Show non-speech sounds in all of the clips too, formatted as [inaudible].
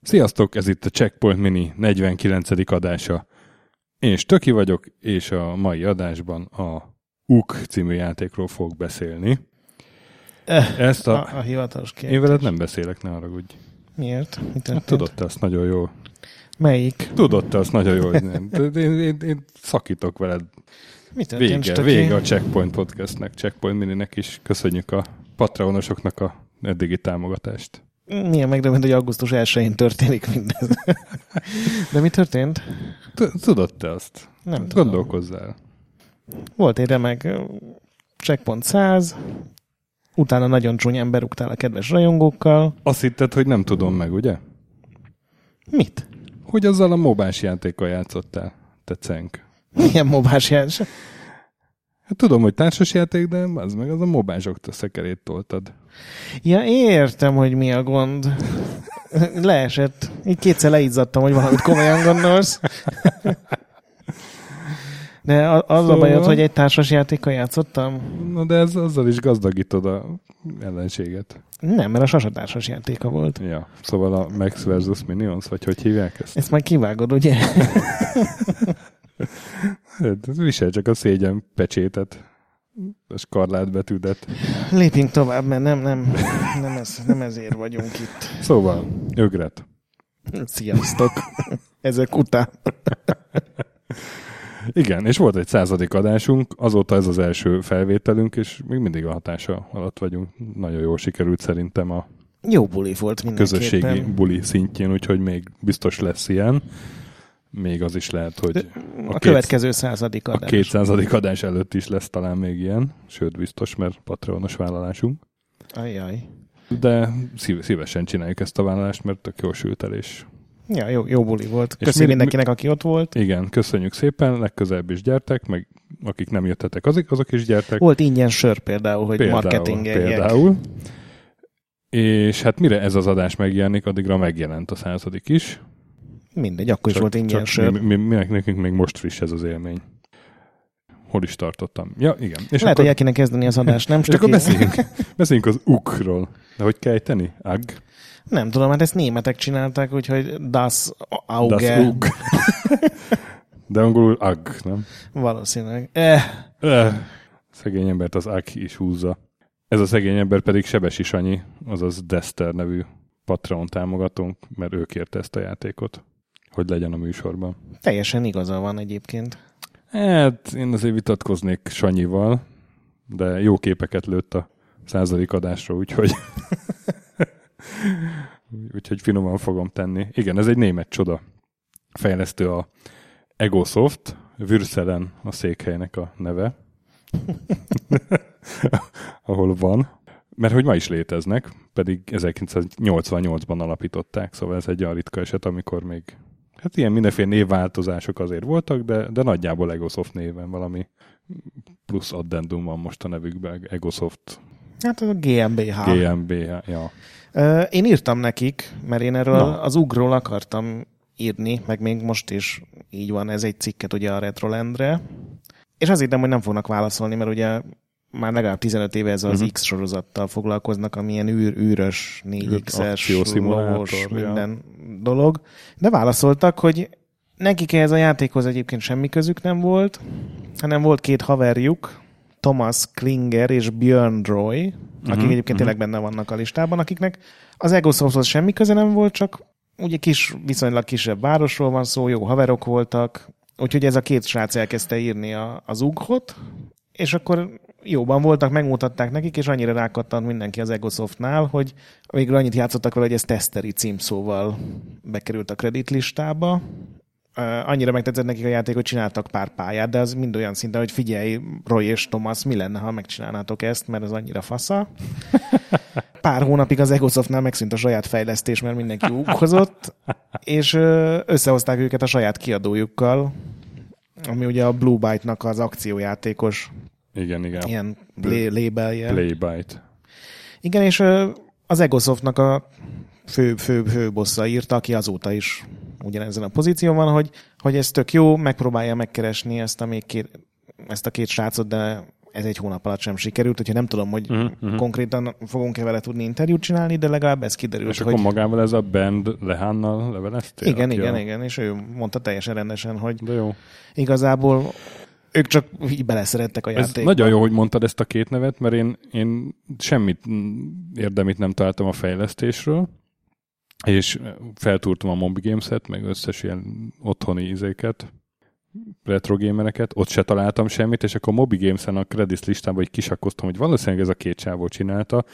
Sziasztok, ez itt a Checkpoint Mini 49. adása. Én Stöki vagyok, és a mai adásban a UK című játékról fogok beszélni. Ezt a... A, a hivatalos kérdés. Én veled nem beszélek, ne haragudj. Miért? Mit Hát tudod te azt nagyon jól. Melyik? Tudod te azt nagyon jól, hogy nem. Én, én, én szakítok veled. Mi történt? Vége, Stöki? vége a Checkpoint podcastnek, Checkpoint Mininek is. Köszönjük a patronosoknak a eddigi támogatást. Milyen megdöbbent, hogy augusztus 1-én történik mindez. [laughs] De mi történt? Tudod te azt? Nem tudom. Gondolkozzál. Volt egy remek checkpoint 100, utána nagyon csúnyán berúgtál a kedves rajongókkal. Azt hitted, hogy nem tudom meg, ugye? Mit? Hogy azzal a mobás játékkal játszottál, te cenk. Milyen mobás játsz? Hát tudom, hogy társasjáték, de az meg az a mobások szekerét toltad. Ja, értem, hogy mi a gond. Leesett. Így kétszer leizzadtam, hogy valamit komolyan gondolsz. De a- az a Szóval- bajod, hogy egy társas játékkal játszottam? Na de ez, azzal is gazdagítod a ellenséget. Nem, mert a sasa társas játéka volt. Ja, szóval a Max versus Minions, vagy hogy hívják ezt? Ezt majd kivágod, ugye? [laughs] Hát, Visel csak a szégyen pecsétet, a skarlátbetűdet. Lépjünk tovább, mert nem, nem, nem, ez, nem ezért vagyunk itt. Szóval, ögret. Sziasztok! Ezek után. [laughs] Igen, és volt egy századik adásunk, azóta ez az első felvételünk, és még mindig a hatása alatt vagyunk. Nagyon jól sikerült szerintem a Jó buli volt mindenképpen. közösségi buli szintjén, úgyhogy még biztos lesz ilyen. Még az is lehet, hogy A, két- következő századik a adás. 200. adás előtt is lesz talán még ilyen, sőt biztos, mert Patreonos vállalásunk. Ajjaj. De szív- szívesen csináljuk ezt a vállalást, mert tök jól sült el, és Ja, jó, jó buli volt. Mi- mindenkinek, aki ott volt. igen, köszönjük szépen, legközelebb is gyertek, meg akik nem jöttetek, azok, azok is gyertek. Volt ingyen sör például, hogy marketingeljek. Például. És hát mire ez az adás megjelenik, addigra megjelent a századik is. Mindegy, akkor is volt ingyen sör. mi, mi, mi, nekünk még most friss ez az élmény. Hol is tartottam? Ja, igen. És Lehet, akkor, hogy el kéne kezdeni az adást, nem? [laughs] és akkor beszéljünk, beszéljünk az ukról. De hogy kell ejteni? Ag? Nem tudom, hát ezt németek csinálták, úgyhogy das Das Auge ug. [laughs] De angolul ag, nem? valószínűleg. Eh, Eh, Szegény embert az ag is húzza. Ez a szegény ember pedig Sebesi Sanyi, azaz Dester nevű Patreon támogatónk, mert ő kérte ezt a játékot, hogy legyen a műsorban. teljesen igaza van egyébként. Hát, én azért vitatkoznék Sanyival, de jó képeket lőtt a századik adásra, úgyhogy [laughs] [laughs] úgyhogy finoman fogom tenni. Igen, ez egy német csoda. Fejlesztő a Egosoft, Würselen a székhelynek a neve, [laughs] ahol van. Mert hogy ma is léteznek, pedig 1988-ban alapították, szóval ez egy olyan ritka eset, amikor még Hát ilyen mindenféle névváltozások azért voltak, de, de nagyjából Egosoft néven valami plusz addendum van most a nevükben, Egosoft Hát az a GmbH. GmbH. Ja. Én írtam nekik, mert én erről Na. az ugról akartam írni, meg még most is így van, ez egy cikket ugye a Retrolendre. És azt hittem, hogy nem fognak válaszolni, mert ugye már legalább 15 éve ez az Mhm. X sorozattal foglalkoznak, amilyen űr, űrös, 4X-es, Akciószimulátor, lovos, ja. minden dolog. De válaszoltak, hogy nekik ehhez a játékhoz egyébként semmi közük nem volt, hanem volt két haverjuk, Thomas Klinger és Björn Roy, akik Mhm, egyébként mhm. tényleg benne vannak a listában, akiknek az Egosofthoz semmi köze nem volt, csak ugye kis, viszonylag kisebb városról van szó, jó haverok voltak, úgyhogy ez a két srác elkezdte írni a, az ughot, és akkor jóban voltak, megmutatták nekik, és annyira rákattant mindenki az Egosoftnál, hogy végül annyit játszottak vele, hogy ez teszteri címszóval bekerült a kreditlistába. Annyira megtetszett nekik a játék, hogy csináltak pár pályát, de az mind olyan szinten, hogy figyelj, Roy és Thomas, mi lenne, ha megcsinálnátok ezt, mert ez annyira fasza. [laughs] Pár hónapig az Egosoftnál megszűnt a saját fejlesztés, mert mindenki úghozott, és összehozták őket a saját kiadójukkal, ami ugye a Blue Byte-nak az akciójátékos Igen, igen. ilyen lé- labelje. Playbyte. Igen, és az Egosoftnak a fő, fő, fő bossa írta, aki azóta is ugyanezen a pozíción van, hogy, hogy ez tök jó, megpróbálja megkeresni ezt a, még két, ezt a két srácot, de ez egy hónap alatt sem sikerült, hogyha nem tudom, hogy uh-huh, konkrétan fogunk-e vele tudni interjút csinálni, de legalább ez kiderült, És hogy akkor magával ez a band Lehánnal leveleztél? igen, igen, a... igen, és ő mondta teljesen rendesen, hogy De jó. igazából ők csak így beleszerettek a Ez játékba. nagyon jó, hogy mondtad ezt a két nevet, mert én, én semmit mm, érdemit nem találtam a fejlesztésről, és feltúrtam a Mobi Games-et, meg összes ilyen otthoni izéket, retro gamereket, ott se találtam semmit, és akkor Mobi Games-en a credits listában így kisakkoztam, hogy valószínűleg ez a két csávó csinálta,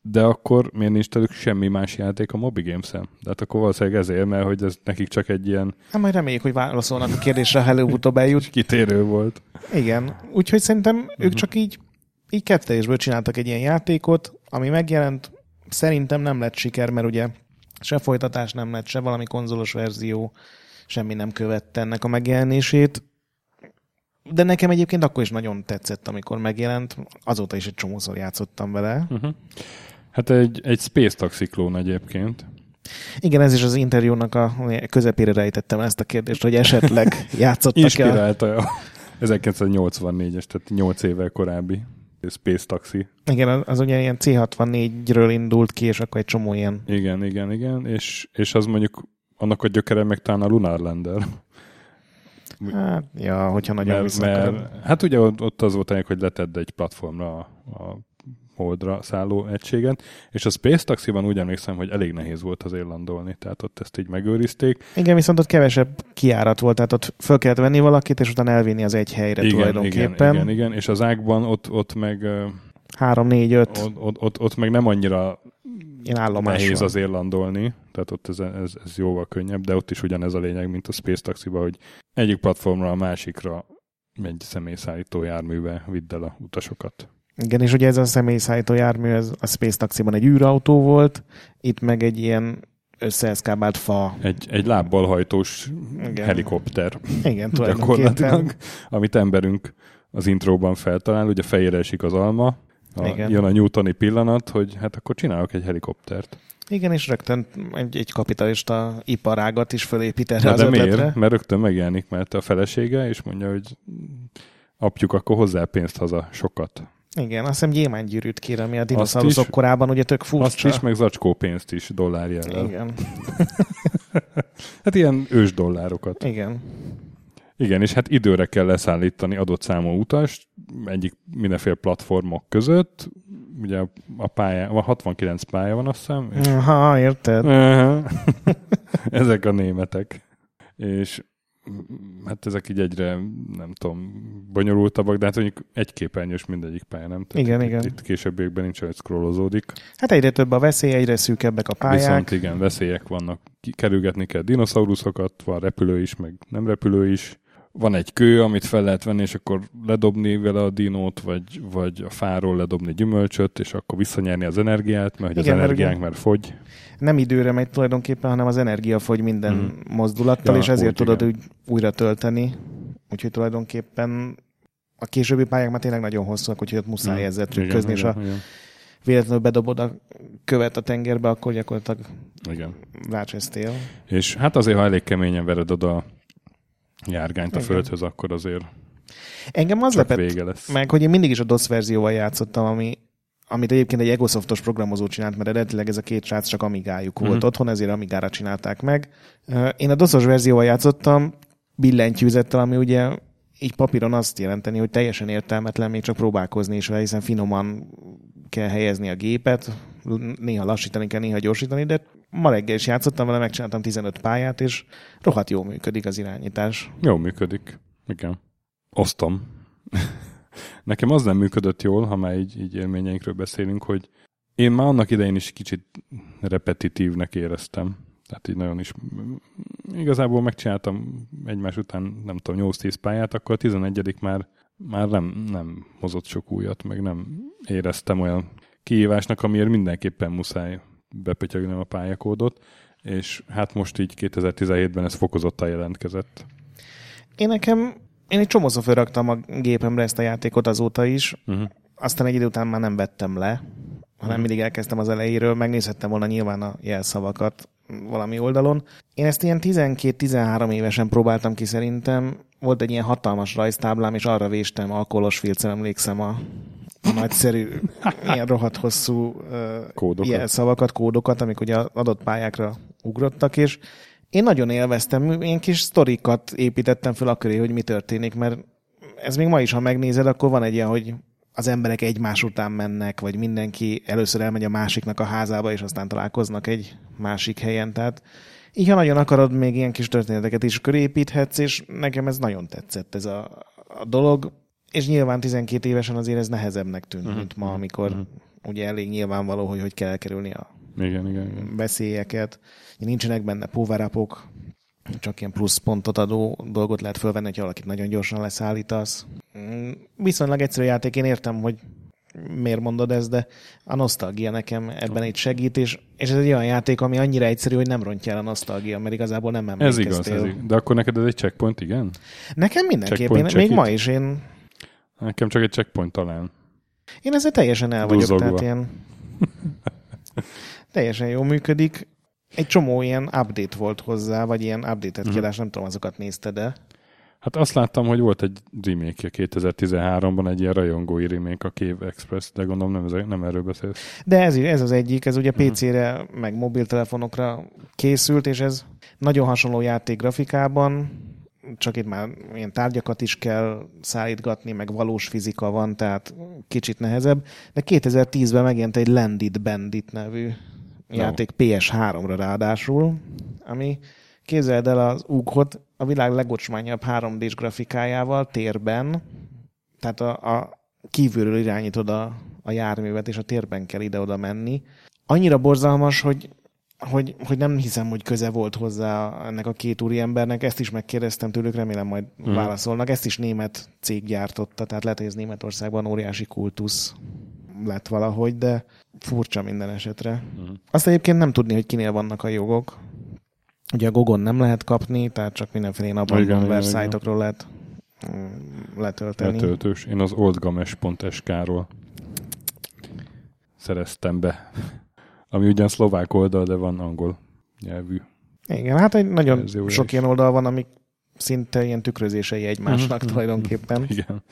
de akkor miért nincs tőlük semmi más játék a Mobi Games-en? De hát akkor valószínűleg ezért, mert hogy ez nekik csak egy ilyen Hát majd reméljük, hogy válaszolnak a kérdésre, ha előbb-utóbb eljut. [laughs] kitérő volt. Igen, úgyhogy szerintem Mhm. ők csak így, így kettősből csináltak egy ilyen játékot, ami megjelent, szerintem nem lett siker, mert ugye se folytatás nem lett, se valami konzolos verzió, semmi nem követte ennek a megjelenését. De nekem egyébként akkor is nagyon tetszett, amikor megjelent. Azóta is egy csomószor játszottam vele. Uh-huh. Hát egy, egy Space Taxi klón egyébként. Igen, ez is az interjúnak a közepére rejtettem ezt a kérdést, hogy esetleg [laughs] játszottak-e. Inspirálta a 1984-es, tehát 8 évvel korábbi Space Taxi. Igen, az, ugye ilyen C64-ről indult ki, és akkor egy csomó ilyen Igen, igen, igen, és, és az mondjuk annak a gyökere meg talán a Lunar Lander. Hát, ja, hogyha nagyon Mert, mert, hát ugye ott az volt lényeg, hogy letedd egy platformra a, a holdra szálló egységet, és a Space Taxi-ban úgy emlékszem, hogy elég nehéz volt azért landolni, tehát ott ezt így megőrizték. Igen, viszont ott kevesebb kiárat volt, tehát ott föl kellett venni valakit, és utána elvinni az egy helyre Igen, igen, tulajdonképpen. igen, igen, és az ágban ott, ott meg ö, Három, négy, öt ott, ott, ott, ott meg nem annyira ilyen nehéz van. azért landolni, tehát ott ez, ez, ez jóval könnyebb, de ott is ugyanez a lényeg, mint a Space Taxi-ban, hogy egyik platformra a másikra egy személyszállító járműve vidd el a utasokat. Igen, és ugye ez a személyszállító jármű, ez a Space Taxiban egy űrautó volt, itt meg egy ilyen összeeszkábált fa. Egy, egy lábbal hajtós Igen. helikopter Igen, tulajdonképpen. amit emberünk az intróban feltalál, ugye fejére esik az alma, a, Igen. jön a newtoni pillanat, hogy hát akkor csinálok egy helikoptert. Igen, és rögtön egy, egy kapitalista iparágat is fölépít erre Na, az de ötletre. miért? Mert rögtön megjelenik, mert a felesége, és mondja, hogy apjuk, akkor hozzá pénzt haza sokat. Igen, azt hiszem gyémánygyűrűt kér, ami a dinoszauruszok korában ugye tök Azt furcsa. is, meg zacskó pénzt is dollárjával. Igen, [laughs] Hát ilyen ős dollárokat. igen. Igen, és hát időre kell leszállítani adott számú utast, egyik mindenféle platformok között. Ugye a- pálya, a 69 pálya van, azt hiszem. és- Ha, érted? [laughs] Ezek a németek. És hát ezek így egyre, nem tudom, bonyolultabbak, de hát mondjuk egy képernyős mindegyik pálya, nem? Igen, itt, igen. Itt későbbiekben nincs, hogy scrollozódik. Hát egyre több a veszély, egyre szűkebbek a pályák. Viszont igen, veszélyek vannak. Kerülgetni kell dinoszauruszokat, van repülő is, meg nem repülő is. Van egy kő, amit fel lehet venni, és akkor ledobni vele a dinót, vagy, vagy a fáról ledobni gyümölcsöt, és akkor visszanyerni az energiát, mert hogy Igen, az energiánk már fogy. Nem időre megy tulajdonképpen, hanem az energia fogy minden Mhm. mozdulattal, Ja, és ezért úgy, tudod igen. úgy újra tölteni. Úgyhogy tulajdonképpen a későbbi pályák már tényleg nagyon hosszúak, úgyhogy ott muszáj Mhm. ezzel trükközni, és a igen. véletlenül bedobod a követ a tengerbe, akkor gyakorlatilag igen. rácsesztél. És hát azért, ha elég keményen vered oda a járgányt a Igen. földhöz, akkor azért Engem az lepett vége lesz. meg, hogy én mindig is a DOS verzióval játszottam, ami, amit egyébként egy Egosoftos programozó csinált, mert eredetileg ez a két srác csak Amigájuk volt Mhm. otthon, ezért Amigára csinálták meg. Én a DOS-os verzióval játszottam, billentyűzettel, ami ugye így papíron azt jelenteni, hogy teljesen értelmetlen még csak próbálkozni is vele, hiszen finoman kell helyezni a gépet, néha lassítani kell, néha gyorsítani, de ma reggel is játszottam vele, megcsináltam 15 pályát, és rohadt jól működik az irányítás. Jó működik. Igen. Osztom. [laughs] Nekem az nem működött jól, ha már így, így élményeinkről beszélünk, hogy én már annak idején is kicsit repetitívnek éreztem. Tehát így nagyon is igazából megcsináltam egymás után, nem tudom, 8-10 pályát, akkor a 11 már, már nem, nem hozott sok újat, meg nem éreztem olyan kihívásnak, amiért mindenképpen muszáj bepötyögnem a pályakódot, és hát most így 2017-ben ez fokozottan jelentkezett. Én nekem, én egy csomószor felraktam a gépemre ezt a játékot azóta is, Uh-huh. aztán egy idő után már nem vettem le, hanem Mhm. mindig elkezdtem az elejéről, megnézhettem volna nyilván a jelszavakat, valami oldalon. Én ezt ilyen 12-13 évesen próbáltam ki szerintem. Volt egy ilyen hatalmas rajztáblám, és arra véstem alkoholos filccel, emlékszem a nagyszerű, ilyen rohadt hosszú Kódokat. ilyen szavakat, kódokat, amik ugye adott pályákra ugrottak, és én nagyon élveztem, ilyen kis sztorikat építettem fel akköré, hogy mi történik, mert ez még ma is, ha megnézed, akkor van egy ilyen, hogy az emberek egymás után mennek, vagy mindenki először elmegy a másiknak a házába, és aztán találkoznak egy másik helyen. Tehát így, ha nagyon akarod, még ilyen kis történeteket is körépíthetsz, és nekem ez nagyon tetszett ez a, a dolog. És nyilván 12 évesen azért ez nehezebbnek tűnt, uh-huh. mint ma, amikor uh-huh. ugye elég nyilvánvaló, hogy hogy kell elkerülni a Igen, igen, igen. veszélyeket. Nincsenek benne power csak ilyen plusz pontot adó dolgot lehet fölvenni, hogy valakit nagyon gyorsan leszállítasz. Mm, Viszonylag egyszerű játék, én értem, hogy miért mondod ezt, de a nosztalgia nekem ebben egy segít, és, és ez egy olyan játék, ami annyira egyszerű, hogy nem rontja el a nosztalgia, mert igazából nem Ez emlékeztél. igaz, ez igaz. De akkor neked ez egy checkpoint, igen? Nekem mindenképp, Checkpoint én, még ma is én, Nekem csak egy checkpoint talán. én ezzel teljesen el vagyok, Duzzogva. tehát ilyen teljesen jól működik. Egy csomó ilyen update volt hozzá, vagy ilyen update-et Mhm. kiadás, nem tudom, azokat nézted de Hát azt láttam, hogy volt egy remake 2013-ban, egy ilyen rajongói remake a Cave Express, de gondolom nem, ez, nem erről beszélsz. De ez, ez az egyik, ez ugye Mhm. PC-re, meg mobiltelefonokra készült, és ez nagyon hasonló játék grafikában, csak itt már ilyen tárgyakat is kell szállítgatni, meg valós fizika van, tehát kicsit nehezebb. De 2010-ben megjelent egy Landed Bandit nevű játék PS3-ra ráadásul, ami képzeld el az UG-ot a világ legocsmányabb 3D-s grafikájával térben, tehát a, a kívülről irányítod a, a járművet, és a térben kell ide-oda menni. Annyira borzalmas, hogy, hogy, hogy nem hiszem, hogy köze volt hozzá ennek a két úriembernek. Ezt is megkérdeztem tőlük, remélem majd Mhm. válaszolnak. Ezt is német cég gyártotta, tehát lehet, hogy ez Németországban óriási kultusz lett valahogy, de furcsa minden esetre. Mhm. Azt egyébként nem tudni, hogy kinél vannak a jogok. Ugye a Gogon nem lehet kapni, tehát csak mindenféle igen. szájtokról lehet mm, letölteni. Letöltős. Én az oldgames.sk-ról szereztem be. Ami ugyan szlovák oldal, de van angol nyelvű. Igen, hát egy nagyon sok is. ilyen oldal van, amik szinte ilyen tükrözései egymásnak Mhm, tulajdonképpen. Igen.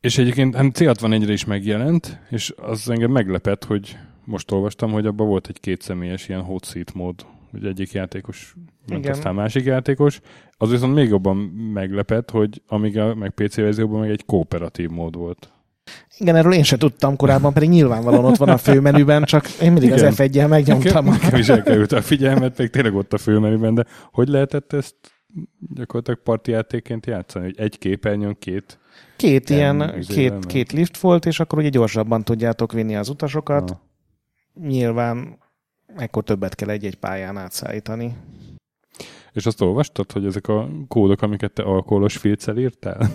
És egyébként hát C61-re is megjelent, és az engem meglepett, hogy most olvastam, hogy abban volt egy kétszemélyes ilyen hot seat mód, hogy egyik játékos ment Igen. aztán másik játékos. Az viszont még jobban meglepett, hogy Amiga meg PC verzióban meg egy kooperatív mód volt. Igen, erről én sem tudtam korábban, pedig nyilvánvalóan ott van a főmenüben, csak én mindig Igen. az F1-jel megnyomtam. Nekem, is elkerült a figyelmet, még tényleg ott a főmenüben, de hogy lehetett ezt gyakorlatilag parti játékként játszani, hogy egy képernyőn két Két ilyen, két, két lift volt, és akkor ugye gyorsabban tudjátok vinni az utasokat. Ah. Nyilván ekkor többet kell egy-egy pályán átszállítani. És azt olvastad, hogy ezek a kódok, amiket te alkoholos filccel írtál,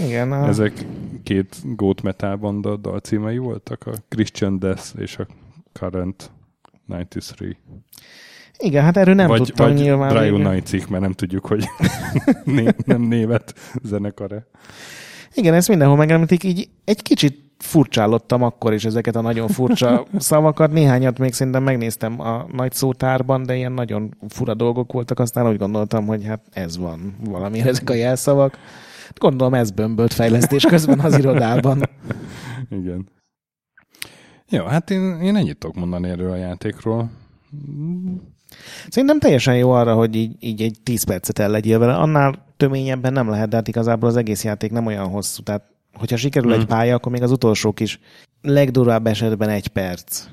Igen, a, ezek két Goat Metal banda dalcímei voltak, a Christian Death és a Current 93. igen, hát erről nem vagy tudtam vagy nyilván. Brian igen. Knight mert nem tudjuk, hogy [laughs] né- nem német zenekar-e. Igen, ezt mindenhol megemlítik, így egy kicsit furcsálottam akkor is ezeket a nagyon furcsa [laughs] szavakat. Néhányat még szerintem megnéztem a nagy szótárban, de ilyen nagyon fura dolgok voltak, aztán úgy gondoltam, hogy hát ez van valami ezek a jelszavak. Gondolom ez bömbölt fejlesztés közben az irodában. Igen. Jó, hát én, én ennyit tudok mondani erről a játékról. Szerintem teljesen jó arra, hogy így, így egy 10 percet el legyél vele. Annál töményebben nem lehet, de hát igazából az egész játék nem olyan hosszú. Tehát, hogyha sikerül Mhm. egy pálya, akkor még az utolsók is legdurvább esetben egy perc,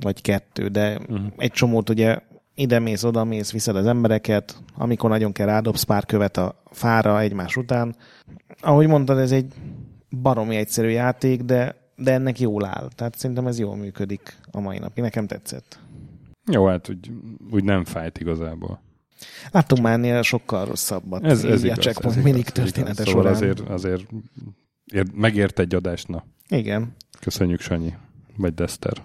vagy kettő, de Mhm. egy csomót ugye ide mész, oda mész, viszed az embereket, amikor nagyon kell rádobsz pár követ a fára egymás után. Ahogy mondtad, ez egy baromi egyszerű játék, de, de ennek jól áll. Tehát szerintem ez jól működik a mai napig. Nekem tetszett. Jó, hát úgy, úgy nem fájt igazából. Láttunk már ennél sokkal rosszabbat. Ez, ez igaz. a checkpoint ez mindig története. Szóval során. azért, azért ér, megért egy adást, na. Igen. Köszönjük, Sanyi. Vagy Dester.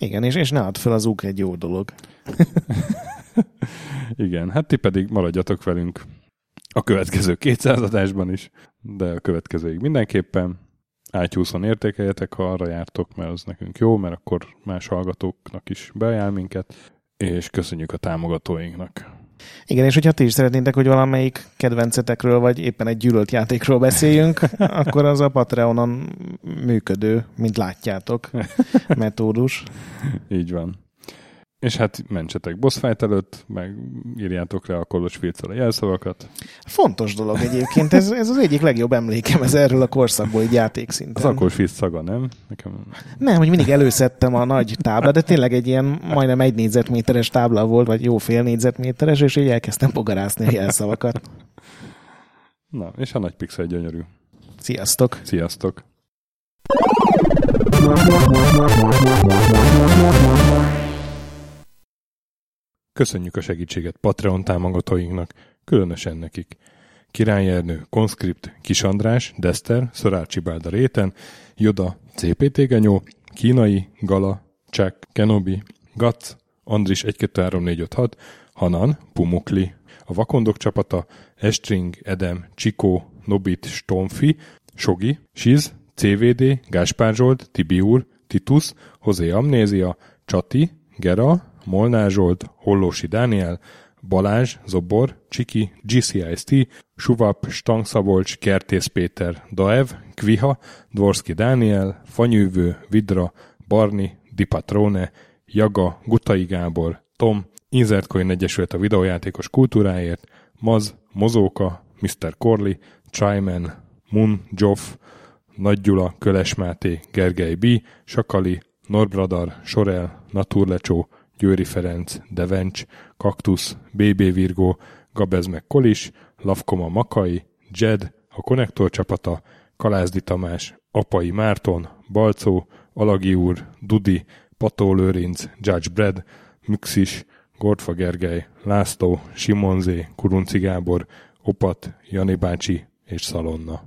Igen, és, és ne add fel az ug egy jó dolog. [laughs] Igen, hát ti pedig maradjatok velünk a következő 200 adásban is, de a következőig mindenképpen iTunes-on értékeljetek, ha arra jártok, mert az nekünk jó, mert akkor más hallgatóknak is beajánl minket, és köszönjük a támogatóinknak. Igen, és hogyha ti is szeretnétek, hogy valamelyik kedvencetekről, vagy éppen egy gyűlölt játékról beszéljünk, [laughs] akkor az a Patreonon működő, mint látjátok, [laughs] metódus. Így van. És hát mentsetek boss fight előtt, meg írjátok le a kolos a jelszavakat. Fontos dolog egyébként, ez, ez az egyik legjobb emlékem ez erről a korszakból egy játékszinten. Az akkor szaga, nem? Nekem... Nem, hogy mindig előszedtem a nagy tábla, de tényleg egy ilyen majdnem egy négyzetméteres tábla volt, vagy jó fél négyzetméteres, és így elkezdtem bogarászni a jelszavakat. Na, és a nagy pixel gyönyörű. Sziasztok! Sziasztok! Köszönjük a segítséget Patreon támogatóinknak, különösen nekik. Király Ernő, Konskript, Kis András, Dester, Szorácsi Bálda Réten, Joda, CPT Genyó, Kínai, Gala, Csák, Kenobi, Gac, Andris 123456, Hanan, Pumukli, a Vakondok csapata, Estring, Edem, Csikó, Nobit, Stomfi, Sogi, Siz, CVD, Gáspár Zsolt, Tibiur, Titus, Hozé Amnézia, Csati, Gera, Molnár Zsolt, Hollósi Dániel, Balázs, Zobor, Csiki, GCIST, Suvap, Stangszabolcs, Kertész Péter, Daev, Kviha, Dvorski Dániel, Fanyűvő, Vidra, Barni, Dipatrone, Jaga, Gutai Gábor, Tom, Inzertcoin Egyesület a videójátékos kultúráért, Maz, Mozóka, Mr. Corley, Tryman, Mun, Joff, Nagy Gyula, Köles Máté, Gergely B., Sakali, Norbradar, Sorel, Naturlecsó, Győri Ferenc, Devencs, Kaktusz, BB Virgó, Gabez meg Kolis, Lavkoma Makai, Jed, a Konnektor csapata, Kalázdi Tamás, Apai Márton, Balcó, Alagi úr, Dudi, Pató Lőrinc, Judge Brad, Müxis, Gordfa Gergely, László, Simonzé, Kurunci Gábor, Opat, Jani bácsi és Szalonna.